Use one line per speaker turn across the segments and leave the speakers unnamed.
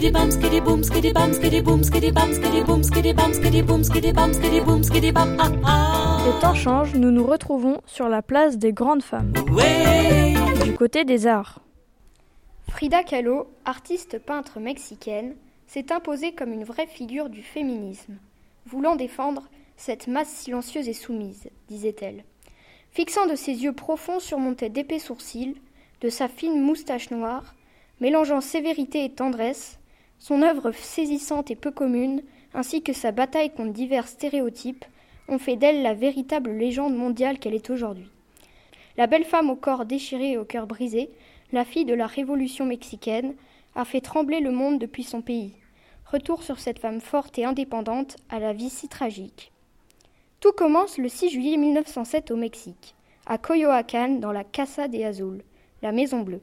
Le temps change, nous nous retrouvons sur la place des grandes femmes, du côté des arts.
Frida Kahlo, artiste peintre mexicaine, s'est imposée comme une vraie figure du féminisme, voulant défendre cette masse silencieuse et soumise, disait-elle. Fixant de ses yeux profonds surmontés d'épais sourcils, de sa fine moustache noire, mélangeant sévérité et tendresse, son œuvre saisissante et peu commune, ainsi que sa bataille contre divers stéréotypes, ont fait d'elle la véritable légende mondiale qu'elle est aujourd'hui. La belle femme au corps déchiré et au cœur brisé, la fille de la révolution mexicaine, a fait trembler le monde depuis son pays. Retour sur cette femme forte et indépendante à la vie si tragique. Tout commence le 6 juillet 1907 au Mexique, à Coyoacán, dans la Casa de Azul, la Maison Bleue.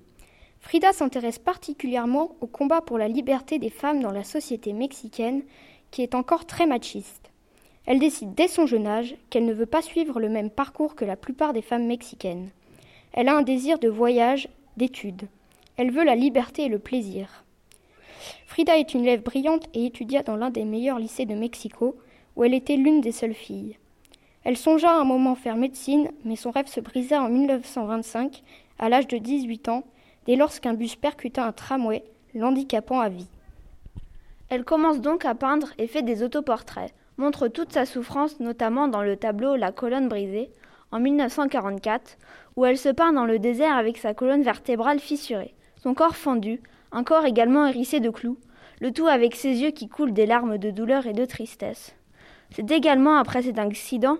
Frida s'intéresse particulièrement au combat pour la liberté des femmes dans la société mexicaine, qui est encore très machiste. Elle décide dès son jeune âge qu'elle ne veut pas suivre le même parcours que la plupart des femmes mexicaines. Elle a un désir de voyage, d'études. Elle veut la liberté et le plaisir. Frida est une élève brillante et étudia dans l'un des meilleurs lycées de Mexico, où elle était l'une des seules filles. Elle songea un moment faire médecine, mais son rêve se brisa en 1925, à l'âge de 18 ans, dès lors qu'un bus percuta un tramway, l'handicapant à vie.
Elle commence donc à peindre et fait des autoportraits, montre toute sa souffrance, notamment dans le tableau La colonne brisée, en 1944, où elle se peint dans le désert avec sa colonne vertébrale fissurée, son corps fendu, un corps également hérissé de clous, le tout avec ses yeux qui coulent des larmes de douleur et de tristesse. C'est également après cet accident,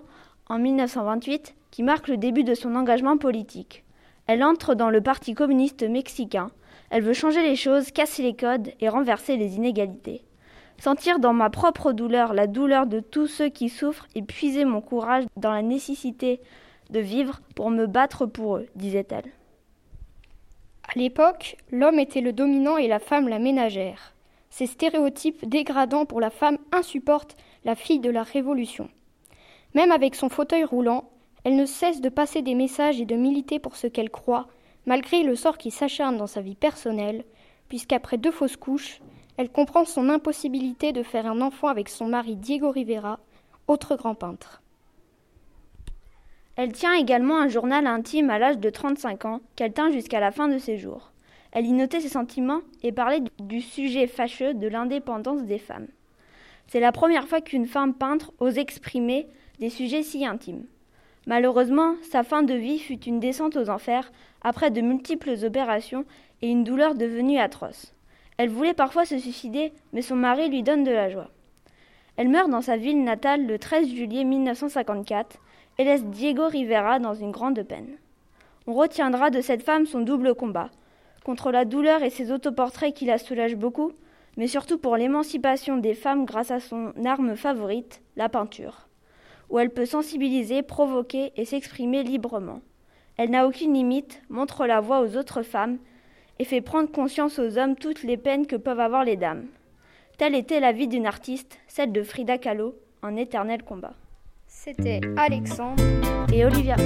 en 1928, qui marque le début de son engagement politique. Elle entre dans le Parti communiste mexicain. Elle veut changer les choses, casser les codes et renverser les inégalités. Sentir dans ma propre douleur la douleur de tous ceux qui souffrent et puiser mon courage dans la nécessité de vivre pour me battre pour eux, disait-elle.
À l'époque, l'homme était le dominant et la femme la ménagère. Ces stéréotypes dégradants pour la femme insupportent la fille de la Révolution. Même avec son fauteuil roulant, elle ne cesse de passer des messages et de militer pour ce qu'elle croit, malgré le sort qui s'acharne dans sa vie personnelle, puisqu'après deux fausses couches, elle comprend son impossibilité de faire un enfant avec son mari Diego Rivera, autre grand peintre.
Elle tient également un journal intime à l'âge de 35 ans, qu'elle tint jusqu'à la fin de ses jours. Elle y notait ses sentiments et parlait du sujet fâcheux de l'indépendance des femmes. C'est la première fois qu'une femme peintre ose exprimer des sujets si intimes. Malheureusement, sa fin de vie fut une descente aux enfers après de multiples opérations et une douleur devenue atroce. Elle voulait parfois se suicider, mais son mari lui donne de la joie. Elle meurt dans sa ville natale le 13 juillet 1954 et laisse Diego Rivera dans une grande peine. On retiendra de cette femme son double combat, contre la douleur et ses autoportraits qui la soulagent beaucoup, mais surtout pour l'émancipation des femmes grâce à son arme favorite, la peinture, où elle peut sensibiliser, provoquer et s'exprimer librement. Elle n'a aucune limite, montre la voie aux autres femmes et fait prendre conscience aux hommes toutes les peines que peuvent avoir les dames. Telle était la vie d'une artiste, celle de Frida Kahlo, en éternel combat.
C'était Alexandre
et Olivia.